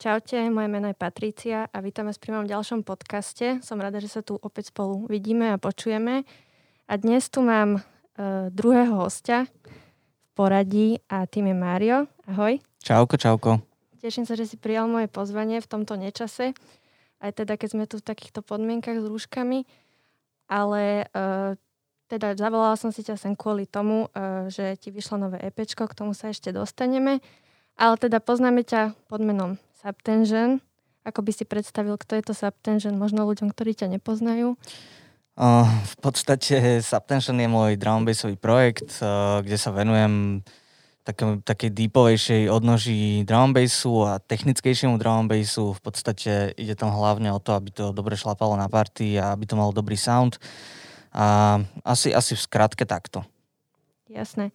Čaute, moje meno je Patricia a vítam vás pri mojom ďalšom podcaste. Som rada, že sa tu opäť spolu vidíme a počujeme. A dnes tu mám uh, druhého hostia v poradí a tým je Mário. Ahoj. Čauko, čauko. Teším sa, že si prijal moje pozvanie v tomto nečase, aj teda keď sme tu v takýchto podmienkach s rúškami. Ale uh, teda zavolala som si ťa sem kvôli tomu, uh, že ti vyšlo nové EPčko, k tomu sa ešte dostaneme. Ale teda poznáme ťa pod menom Subtension. Ako by si predstavil, kto je to Subtension, možno ľuďom, ktorí ťa nepoznajú? Uh, v podstate Subtension je môj drum bassový projekt, uh, kde sa venujem také, takej deepovejšej odnoží drum bassu a technickejšiemu drum bassu. V podstate ide tam hlavne o to, aby to dobre šlapalo na party a aby to malo dobrý sound. A asi, asi v skratke takto. Jasné.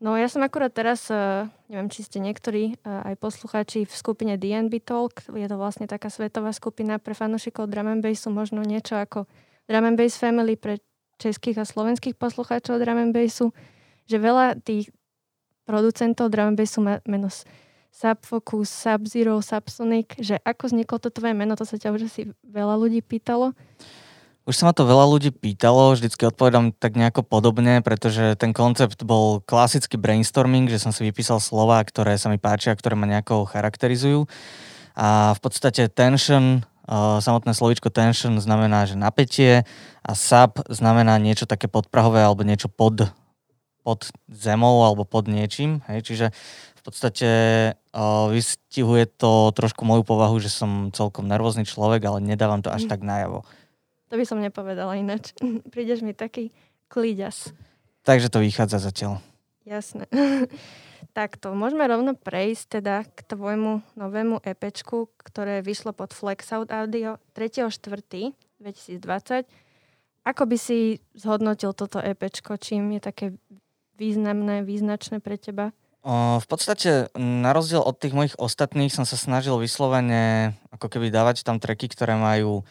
No ja som akurát teraz, uh, neviem, či ste niektorí uh, aj poslucháči v skupine DNB Talk, je to vlastne taká svetová skupina pre fanúšikov drum and bassu, možno niečo ako drum and bass family pre českých a slovenských poslucháčov drum and bassu, že veľa tých producentov drum and bassu má meno Subfocus, Sub-Zero, Subsonic, že ako vzniklo to tvoje meno, to sa ťa už asi veľa ľudí pýtalo. Už sa ma to veľa ľudí pýtalo, vždycky odpovedám tak nejako podobne, pretože ten koncept bol klasický brainstorming, že som si vypísal slova, ktoré sa mi páčia, ktoré ma nejako charakterizujú. A v podstate tension, uh, samotné slovičko tension znamená, že napätie a sub znamená niečo také podprahové alebo niečo pod, pod zemou alebo pod niečím. Hej? Čiže v podstate uh, vystihuje to trošku moju povahu, že som celkom nervózny človek, ale nedávam to až mm. tak najavo. To by som nepovedala ináč. Prídeš mi taký klíďas. Takže to vychádza zatiaľ. Jasné. Takto, môžeme rovno prejsť teda k tvojmu novému EPčku, ktoré vyšlo pod Flexout Audio 3.4.2020. Ako by si zhodnotil toto EPčko? Čím je také významné, význačné pre teba? O, v podstate, na rozdiel od tých mojich ostatných, som sa snažil vyslovene ako keby dávať tam treky, ktoré majú o,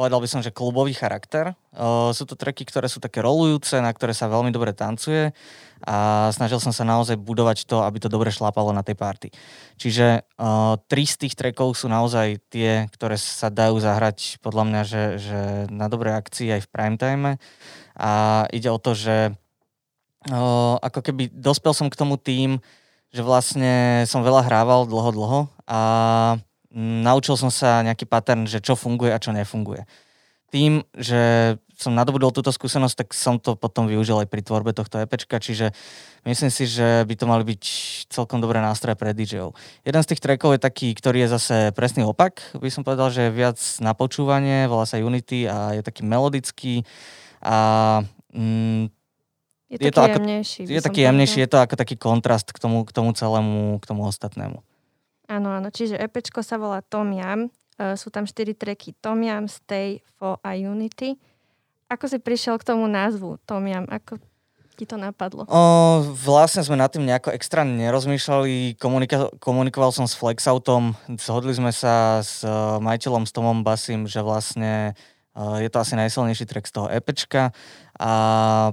povedal by som, že klubový charakter. Uh, sú to treky, ktoré sú také rolujúce, na ktoré sa veľmi dobre tancuje a snažil som sa naozaj budovať to, aby to dobre šlápalo na tej party. Čiže uh, tri z tých trekov sú naozaj tie, ktoré sa dajú zahrať podľa mňa, že, že na dobré akcii aj v prime time. A ide o to, že uh, ako keby dospel som k tomu tým, že vlastne som veľa hrával dlho, dlho a naučil som sa nejaký pattern, že čo funguje a čo nefunguje. Tým, že som nadobudol túto skúsenosť, tak som to potom využil aj pri tvorbe tohto EPčka, čiže myslím si, že by to mali byť celkom dobré nástroje pre DJov. Jeden z tých trackov je taký, ktorý je zase presný opak, by som povedal, že je viac na počúvanie, volá sa Unity a je taký melodický a mm, je, je to jemnejší. je taký jemnejší, je to ako taký kontrast k tomu, k tomu celému, k tomu ostatnému. Áno, áno. Čiže EPčko sa volá Tom Yam. Uh, sú tam štyri treky Tom Yam, Stay, Fo a Unity. Ako si prišiel k tomu názvu Tom Yam? Ako ti to napadlo? O, vlastne sme nad tým nejako extra nerozmýšľali. Komunika- komunikoval som s Flexautom. Zhodli sme sa s uh, majiteľom, s Tomom Basim, že vlastne uh, je to asi najsilnejší track z toho EPčka a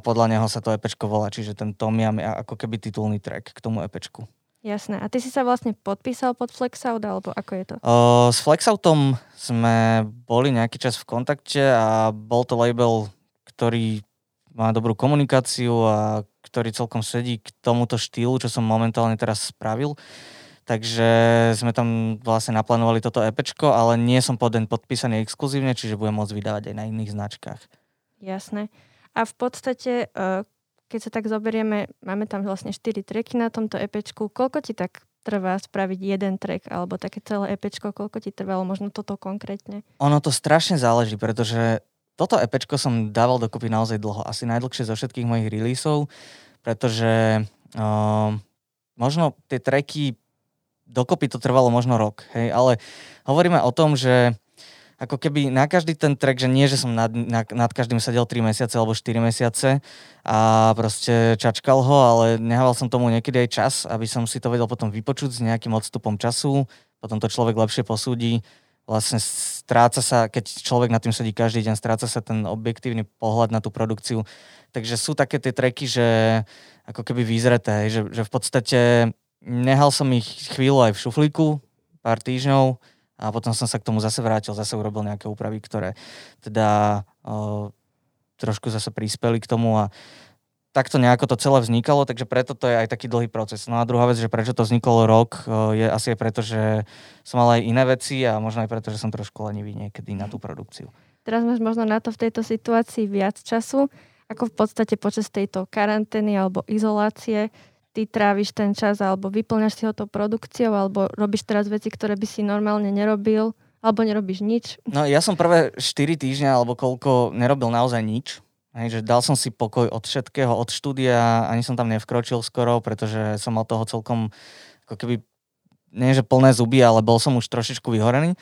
podľa neho sa to EPčko volá, čiže ten Tom Yam je ako keby titulný track k tomu EPčku. Jasné. A ty si sa vlastne podpísal pod Flexout, alebo ako je to? O, s Flexoutom sme boli nejaký čas v kontakte a bol to label, ktorý má dobrú komunikáciu a ktorý celkom sedí k tomuto štýlu, čo som momentálne teraz spravil. Takže sme tam vlastne naplánovali toto EPčko, ale nie som pod deň podpísaný exkluzívne, čiže budem môcť vydávať aj na iných značkách. Jasné. A v podstate, e, keď sa tak zoberieme, máme tam vlastne 4 treky na tomto EPčku. Koľko ti tak trvá spraviť jeden track alebo také celé EPčko, koľko ti trvalo možno toto konkrétne? Ono to strašne záleží, pretože toto EPčko som dával dokopy naozaj dlho, asi najdlhšie zo všetkých mojich releaseov, pretože uh, možno tie tracky dokopy to trvalo možno rok, hej, ale hovoríme o tom, že ako keby na každý ten track, že nie, že som nad, nad, nad každým sedel 3 mesiace alebo 4 mesiace a proste čačkal ho, ale nehával som tomu niekedy aj čas, aby som si to vedel potom vypočuť s nejakým odstupom času, potom to človek lepšie posúdi. Vlastne stráca sa, keď človek na tým sedí každý deň, stráca sa ten objektívny pohľad na tú produkciu. Takže sú také tie treky, že ako keby vyzreté, že, že v podstate nehal som ich chvíľu aj v šuflíku, pár týždňov a potom som sa k tomu zase vrátil, zase urobil nejaké úpravy, ktoré teda uh, trošku zase prispeli k tomu a takto nejako to celé vznikalo, takže preto to je aj taký dlhý proces. No a druhá vec, že prečo to vzniklo rok, je asi aj preto, že som mal aj iné veci a možno aj preto, že som trošku lenivý niekedy na tú produkciu. Teraz máš možno na to v tejto situácii viac času, ako v podstate počas tejto karantény alebo izolácie ty tráviš ten čas alebo vyplňaš si ho tou produkciou alebo robíš teraz veci, ktoré by si normálne nerobil alebo nerobíš nič? No ja som prvé 4 týždňa alebo koľko nerobil naozaj nič Hej, že dal som si pokoj od všetkého, od štúdia, ani som tam nevkročil skoro, pretože som mal toho celkom ako keby, nie že plné zuby, ale bol som už trošičku vyhorený.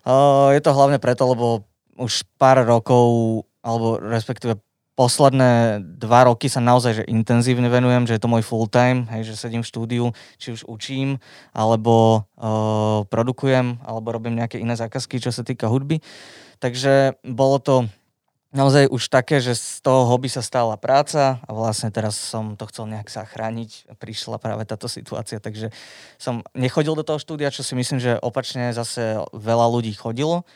Uh, je to hlavne preto, lebo už pár rokov, alebo respektíve posledné dva roky sa naozaj že intenzívne venujem, že je to môj full time, hej, že sedím v štúdiu, či už učím, alebo uh, produkujem, alebo robím nejaké iné zákazky, čo sa týka hudby. Takže bolo to naozaj už také, že z toho hobby sa stala práca a vlastne teraz som to chcel nejak zachrániť. Prišla práve táto situácia, takže som nechodil do toho štúdia, čo si myslím, že opačne zase veľa ľudí chodilo,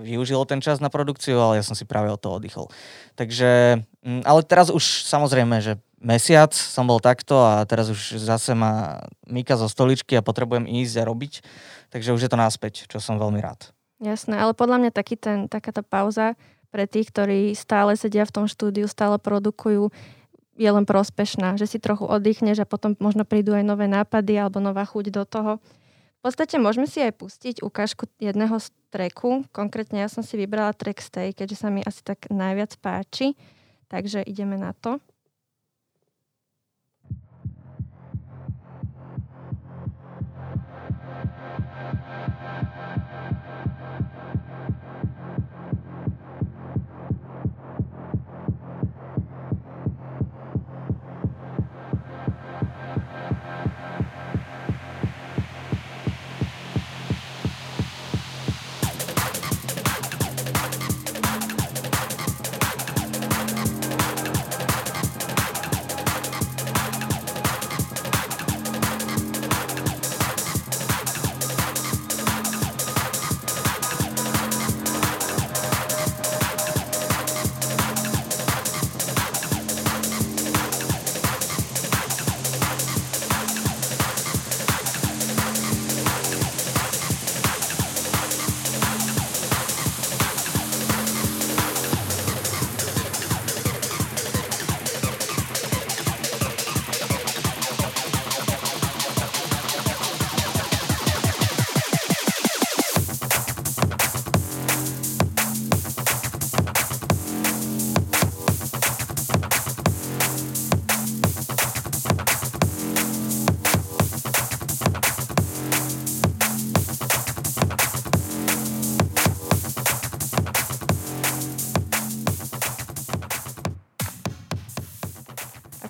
využilo ten čas na produkciu, ale ja som si práve od toho oddychol. Takže, mm, ale teraz už samozrejme, že mesiac som bol takto a teraz už zase ma Mika zo stoličky a potrebujem ísť a robiť, takže už je to náspäť, čo som veľmi rád. Jasné, ale podľa mňa taký ten, takáto pauza pre tých, ktorí stále sedia v tom štúdiu, stále produkujú, je len prospešná, že si trochu oddychneš a potom možno prídu aj nové nápady alebo nová chuť do toho. Podstate môžeme si aj pustiť ukážku jedného z treku. Konkrétne ja som si vybrala track Stay, keďže sa mi asi tak najviac páči. Takže ideme na to.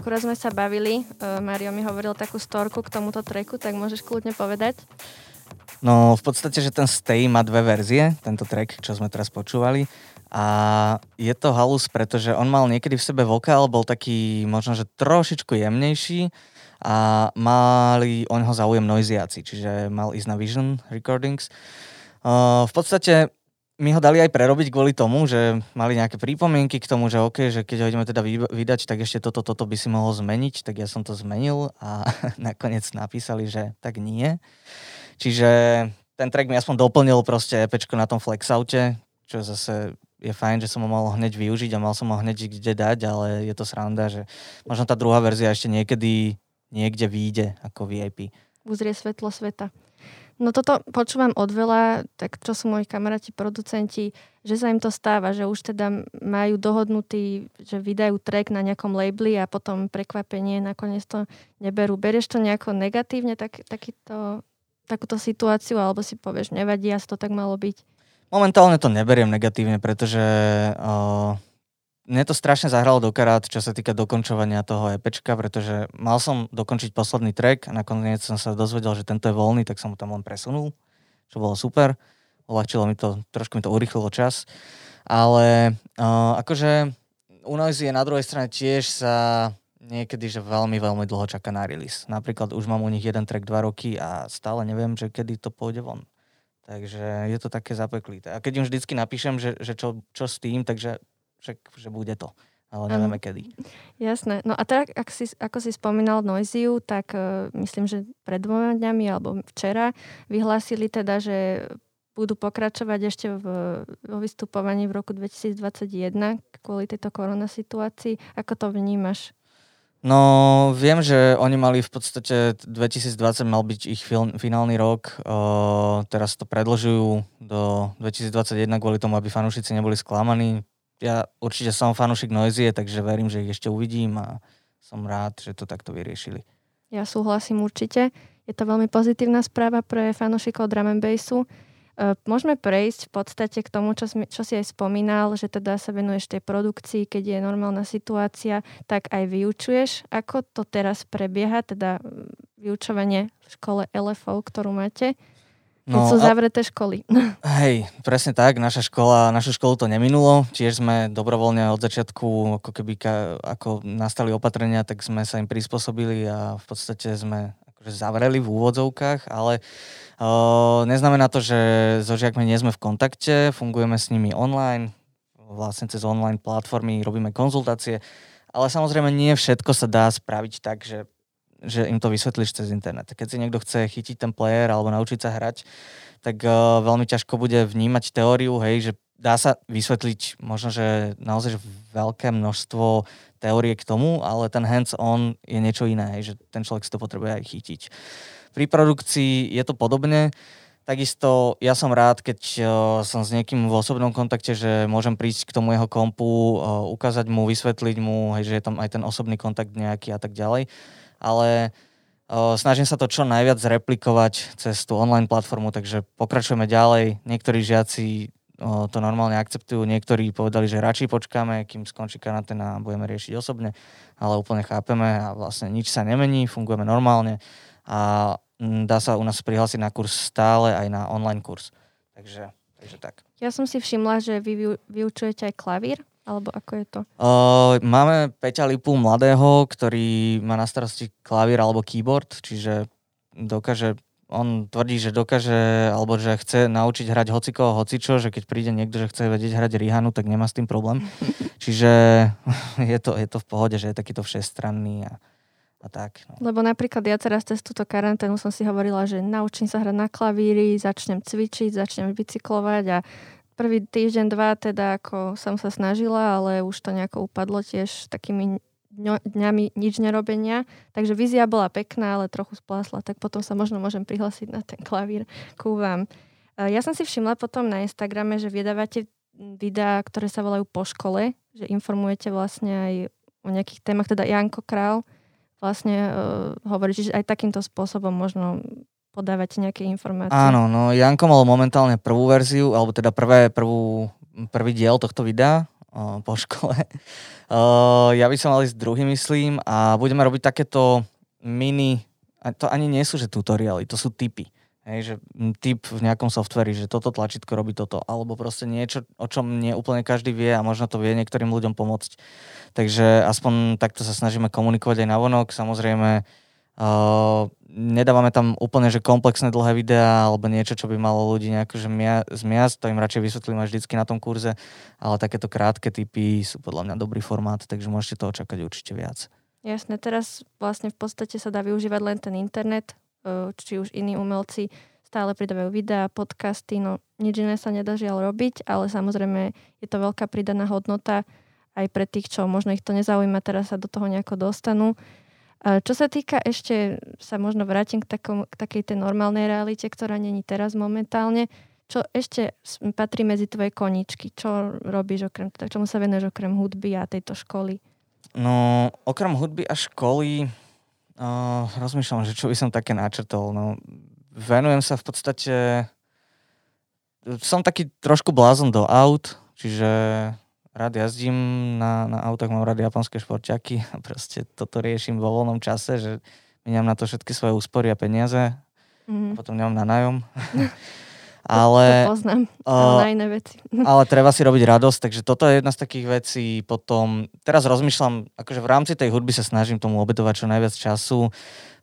Akurát sme sa bavili, uh, Mario mi hovoril takú storku k tomuto treku, tak môžeš kľudne povedať? No v podstate, že ten Stay má dve verzie, tento track, čo sme teraz počúvali. A je to halus, pretože on mal niekedy v sebe vokál, bol taký možno, že trošičku jemnejší a mali o neho záujem noiziaci, čiže mal ísť na Vision Recordings. Uh, v podstate my ho dali aj prerobiť kvôli tomu, že mali nejaké prípomienky k tomu, že OK, že keď ho ideme teda vydať, tak ešte toto, toto by si mohol zmeniť, tak ja som to zmenil a nakoniec napísali, že tak nie. Čiže ten track mi aspoň doplnil proste EPčko na tom Flexaute, čo zase je fajn, že som ho mohol hneď využiť a mal som ho hneď kde dať, ale je to sranda, že možno tá druhá verzia ešte niekedy niekde vyjde ako VIP. Uzrie svetlo sveta. No toto počúvam od veľa, tak čo sú moji kamaráti, producenti, že sa im to stáva, že už teda majú dohodnutý, že vydajú track na nejakom labeli a potom prekvapenie nakoniec to neberú. Berieš to nejako negatívne, tak, takýto, takúto situáciu, alebo si povieš, nevadí, asi to tak malo byť? Momentálne to neberiem negatívne, pretože uh, mne to strašne zahralo do karát, čo sa týka dokončovania toho EPčka, pretože mal som dokončiť posledný track a nakoniec som sa dozvedel, že tento je voľný, tak som mu tam len presunul, čo bolo super. Uľahčilo mi to, trošku mi to urychlilo čas. Ale uh, akože u Noisy je na druhej strane tiež sa niekedy, že veľmi, veľmi dlho čaká na release. Napríklad už mám u nich jeden track dva roky a stále neviem, že kedy to pôjde von. Takže je to také zapeklité. A keď im vždycky napíšem, že, že čo, čo s tým, takže že, že bude to ale nevieme kedy. Jasné. No a tak, ak si, ako si spomínal Noiziu, tak uh, myslím, že pred dvoma dňami alebo včera vyhlásili teda, že budú pokračovať ešte v, vo vystupovaní v roku 2021 kvôli tejto koronasituácii. Ako to vnímaš? No, viem, že oni mali v podstate 2020 mal byť ich fil, finálny rok, uh, teraz to predlžujú do 2021 kvôli tomu, aby fanúšici neboli sklamaní ja určite som fanúšik Noizie, takže verím, že ich ešte uvidím a som rád, že to takto vyriešili. Ja súhlasím určite. Je to veľmi pozitívna správa pre fanúšikov drum and bassu. E, môžeme prejsť v podstate k tomu, čo, čo si aj spomínal, že teda sa venuješ tej produkcii, keď je normálna situácia, tak aj vyučuješ. Ako to teraz prebieha, teda vyučovanie v škole LFO, ktorú máte? No, sú zavreté školy. Hej, presne tak. Naša škola, našu školu to neminulo. Tiež sme dobrovoľne od začiatku, ako keby ka, ako nastali opatrenia, tak sme sa im prispôsobili a v podstate sme akože zavreli v úvodzovkách, ale uh, neznamená to, že so žiakmi nie sme v kontakte, fungujeme s nimi online, vlastne cez online platformy robíme konzultácie, ale samozrejme nie všetko sa dá spraviť tak, že že im to vysvetlíš cez internet. Keď si niekto chce chytiť ten player alebo naučiť sa hrať, tak uh, veľmi ťažko bude vnímať teóriu, hej, že dá sa vysvetliť možno, že naozaj že veľké množstvo teórie k tomu, ale ten hands-on je niečo iné, hej, že ten človek si to potrebuje aj chytiť. Pri produkcii je to podobne. Takisto ja som rád, keď uh, som s niekým v osobnom kontakte, že môžem prísť k tomu jeho kompu, uh, ukázať mu, vysvetliť mu, hej, že je tam aj ten osobný kontakt nejaký a tak ďalej ale o, snažím sa to čo najviac replikovať cez tú online platformu, takže pokračujeme ďalej. Niektorí žiaci o, to normálne akceptujú, niektorí povedali, že radšej počkáme, kým skončí karantén a budeme riešiť osobne, ale úplne chápeme a vlastne nič sa nemení, fungujeme normálne a dá sa u nás prihlásiť na kurz stále aj na online kurz. Takže, takže tak. Ja som si všimla, že vy vyučujete aj klavír. Alebo ako je to? Uh, máme Peťa Lipu mladého, ktorý má na starosti klavír alebo keyboard, čiže dokáže on tvrdí, že dokáže, alebo že chce naučiť hrať hocikoho hocičo, že keď príde niekto, že chce vedieť hrať Rihanu, tak nemá s tým problém. Čiže je to, je to v pohode, že je takýto všestranný a, a tak. No. Lebo napríklad ja teraz cez túto karanténu som si hovorila, že naučím sa hrať na klavíri, začnem cvičiť, začnem bicyklovať a prvý týždeň, dva teda ako som sa snažila, ale už to nejako upadlo tiež takými dňami nič nerobenia. Takže vízia bola pekná, ale trochu splásla, tak potom sa možno môžem prihlásiť na ten klavír ku vám. Ja som si všimla potom na Instagrame, že vydávate videá, ktoré sa volajú po škole, že informujete vlastne aj o nejakých témach, teda Janko Král vlastne uh, hovorí, že aj takýmto spôsobom možno podávať nejaké informácie. Áno, no Janko mal momentálne prvú verziu, alebo teda prvé, prvú, prvý diel tohto videa o, po škole. O, ja by som mal ísť druhý, myslím, a budeme robiť takéto mini, to ani nie sú že tutoriály, to sú typy. Hej, že typ v nejakom softveri, že toto tlačítko robí toto, alebo proste niečo, o čom nie úplne každý vie a možno to vie niektorým ľuďom pomôcť. Takže aspoň takto sa snažíme komunikovať aj na vonok. Samozrejme, Uh, nedávame tam úplne že komplexné dlhé videá alebo niečo, čo by malo ľudí nejako že mia, zmiasť, to im radšej vysvetlím až vždycky na tom kurze, ale takéto krátke typy sú podľa mňa dobrý formát, takže môžete to očakať určite viac. Jasné, teraz vlastne v podstate sa dá využívať len ten internet, či už iní umelci stále pridávajú videá, podcasty, no nič iné sa nedá žiaľ robiť, ale samozrejme je to veľká pridaná hodnota aj pre tých, čo možno ich to nezaujíma, teraz sa do toho nejako dostanú. Čo sa týka ešte, sa možno vrátim k, takom, k takej tej normálnej realite, ktorá není teraz momentálne. Čo ešte patrí medzi tvoje koničky? Čo robíš okrem teda, čomu sa venuješ okrem hudby a tejto školy? No, okrem hudby a školy uh, rozmýšľam, že čo by som také načrtol. No, venujem sa v podstate som taký trošku blázon do aut, čiže rád jazdím na, na autách, mám rád japonské šporťaky a proste toto riešim vo voľnom čase, že miniam na to všetky svoje úspory a peniaze mm. a potom nemám na nájom. Ale, to poznám, uh, na iné veci. ale treba si robiť radosť, takže toto je jedna z takých vecí. Potom, teraz rozmýšľam, akože v rámci tej hudby sa snažím tomu obetovať čo najviac času.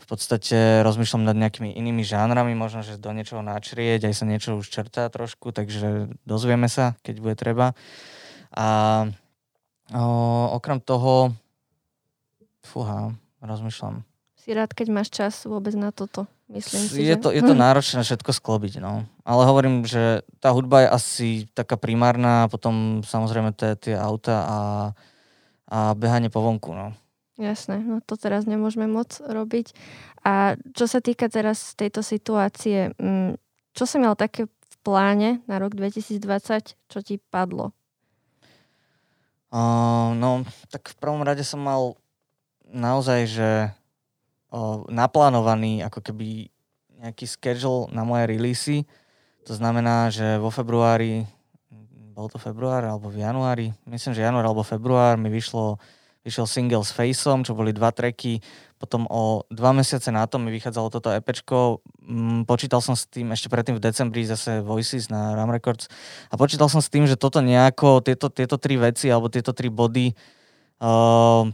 V podstate rozmýšľam nad nejakými inými žánrami, možno, že do niečoho načrieť, aj sa niečo už čertá trošku, takže dozvieme sa, keď bude treba. A o, okrem toho, fúha, rozmýšľam. Si rád, keď máš čas vôbec na toto? Myslím si, je, že... to, je to náročné všetko sklobiť, no. Ale hovorím, že tá hudba je asi taká primárna, a potom samozrejme tie auta a, a behanie po vonku, no. Jasné, no to teraz nemôžeme moc robiť. A čo sa týka teraz tejto situácie, mm, čo som mal také v pláne na rok 2020, čo ti padlo? Uh, no, tak v prvom rade som mal naozaj, že o, naplánovaný ako keby nejaký schedule na moje releasy. To znamená, že vo februári, bol to február alebo v januári, myslím, že január alebo február mi vyšlo, vyšiel single s Faceom, čo boli dva tracky. Potom o dva mesiace na to mi vychádzalo toto EPčko. Mm, počítal som s tým ešte predtým v decembri zase Voices na Ram Records a počítal som s tým, že toto nejako, tieto, tieto tri veci alebo tieto tri body uh,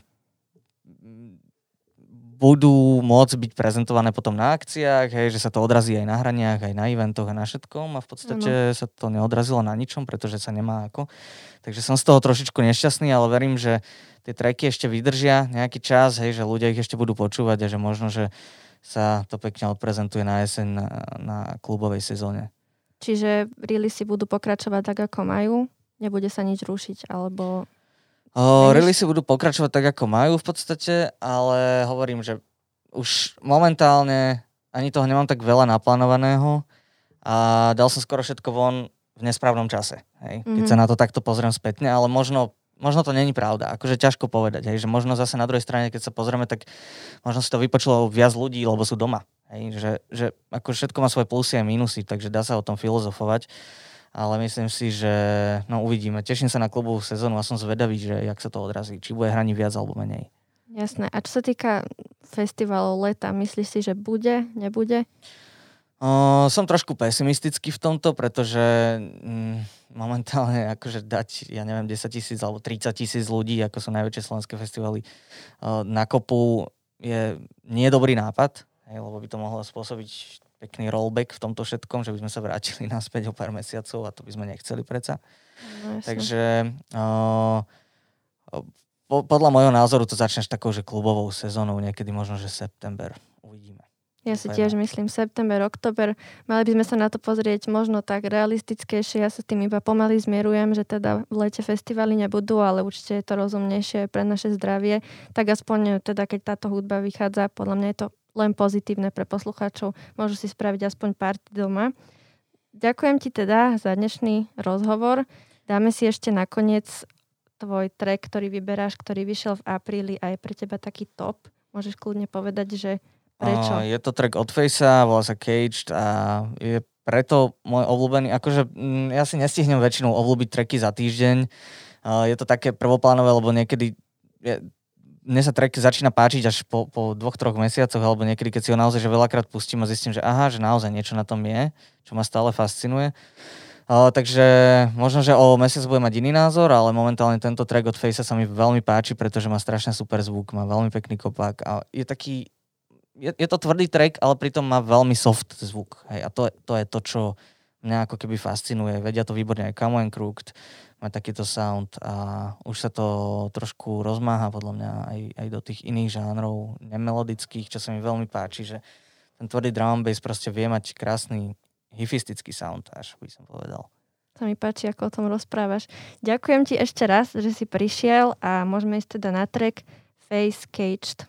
budú môcť byť prezentované potom na akciách, hej, že sa to odrazí aj na hraniach, aj na eventoch a na všetkom a v podstate ano. sa to neodrazilo na ničom, pretože sa nemá ako. Takže som z toho trošičku nešťastný, ale verím, že tie tracky ešte vydržia nejaký čas, hej, že ľudia ich ešte budú počúvať a že možno, že sa to pekne odprezentuje na jeseň na, na klubovej sezóne. Čiže releasy budú pokračovať tak, ako majú? Nebude sa nič rušiť, alebo O, release budú pokračovať tak, ako majú v podstate, ale hovorím, že už momentálne ani toho nemám tak veľa naplánovaného a dal som skoro všetko von v nesprávnom čase. Hej? Keď mm-hmm. sa na to takto pozriem spätne, ale možno, možno to není pravda. Akože ťažko povedať. Hej? Že možno zase na druhej strane, keď sa pozrieme, tak možno si to vypočulo viac ľudí, lebo sú doma. Hej? Že, že ako všetko má svoje plusy a minusy, takže dá sa o tom filozofovať ale myslím si, že no uvidíme. Teším sa na klubovú sezónu a som zvedavý, že jak sa to odrazí. Či bude hraní viac alebo menej. Jasné. A čo sa týka festivalov leta, myslíš si, že bude, nebude? O, som trošku pesimistický v tomto, pretože mm, momentálne akože dať, ja neviem, 10 tisíc alebo 30 tisíc ľudí, ako sú najväčšie slovenské festivaly, o, na kopu je nie dobrý nápad, hej, lebo by to mohlo spôsobiť pekný rollback v tomto všetkom, že by sme sa vrátili naspäť o pár mesiacov a to by sme nechceli predsa. No, Takže uh, po, podľa môjho názoru to začneš takou, že klubovou sezónou, niekedy možno, že september. Uvidíme. Ja si tiež myslím september, oktober. Mali by sme sa na to pozrieť možno tak realistickejšie. Ja sa tým iba pomaly zmierujem, že teda v lete festivaly nebudú, ale určite je to rozumnejšie pre naše zdravie. Tak aspoň teda, keď táto hudba vychádza, podľa mňa je to len pozitívne pre poslucháčov. Môžu si spraviť aspoň party doma. Ďakujem ti teda za dnešný rozhovor. Dáme si ešte nakoniec tvoj track, ktorý vyberáš, ktorý vyšiel v apríli a je pre teba taký top. Môžeš kľudne povedať, že prečo? Je to track od Facea, volá sa Caged a je preto môj obľúbený. Akože mm, ja si nestihnem väčšinou obľúbiť tracky za týždeň. Je to také prvoplánové, lebo niekedy je, mne sa track začína páčiť až po, po dvoch, troch mesiacoch, alebo niekedy, keď si ho naozaj že veľakrát pustím a zistím, že aha, že naozaj niečo na tom je, čo ma stále fascinuje. Uh, takže možno, že o mesiac bude mať iný názor, ale momentálne tento track od Face sa mi veľmi páči, pretože má strašne super zvuk, má veľmi pekný kopák a je taký, je, je to tvrdý track, ale pritom má veľmi soft zvuk. Hej, a to, to je to, čo mňa ako keby fascinuje. Vedia to výborne aj Camo Crooked, mať takýto sound a už sa to trošku rozmáha podľa mňa aj, aj do tých iných žánrov, nemelodických, čo sa mi veľmi páči, že ten tvrdý drum bass proste vie mať krásny hifistický sound, až by som povedal. To mi páči, ako o tom rozprávaš. Ďakujem ti ešte raz, že si prišiel a môžeme ísť teda na track Face Caged.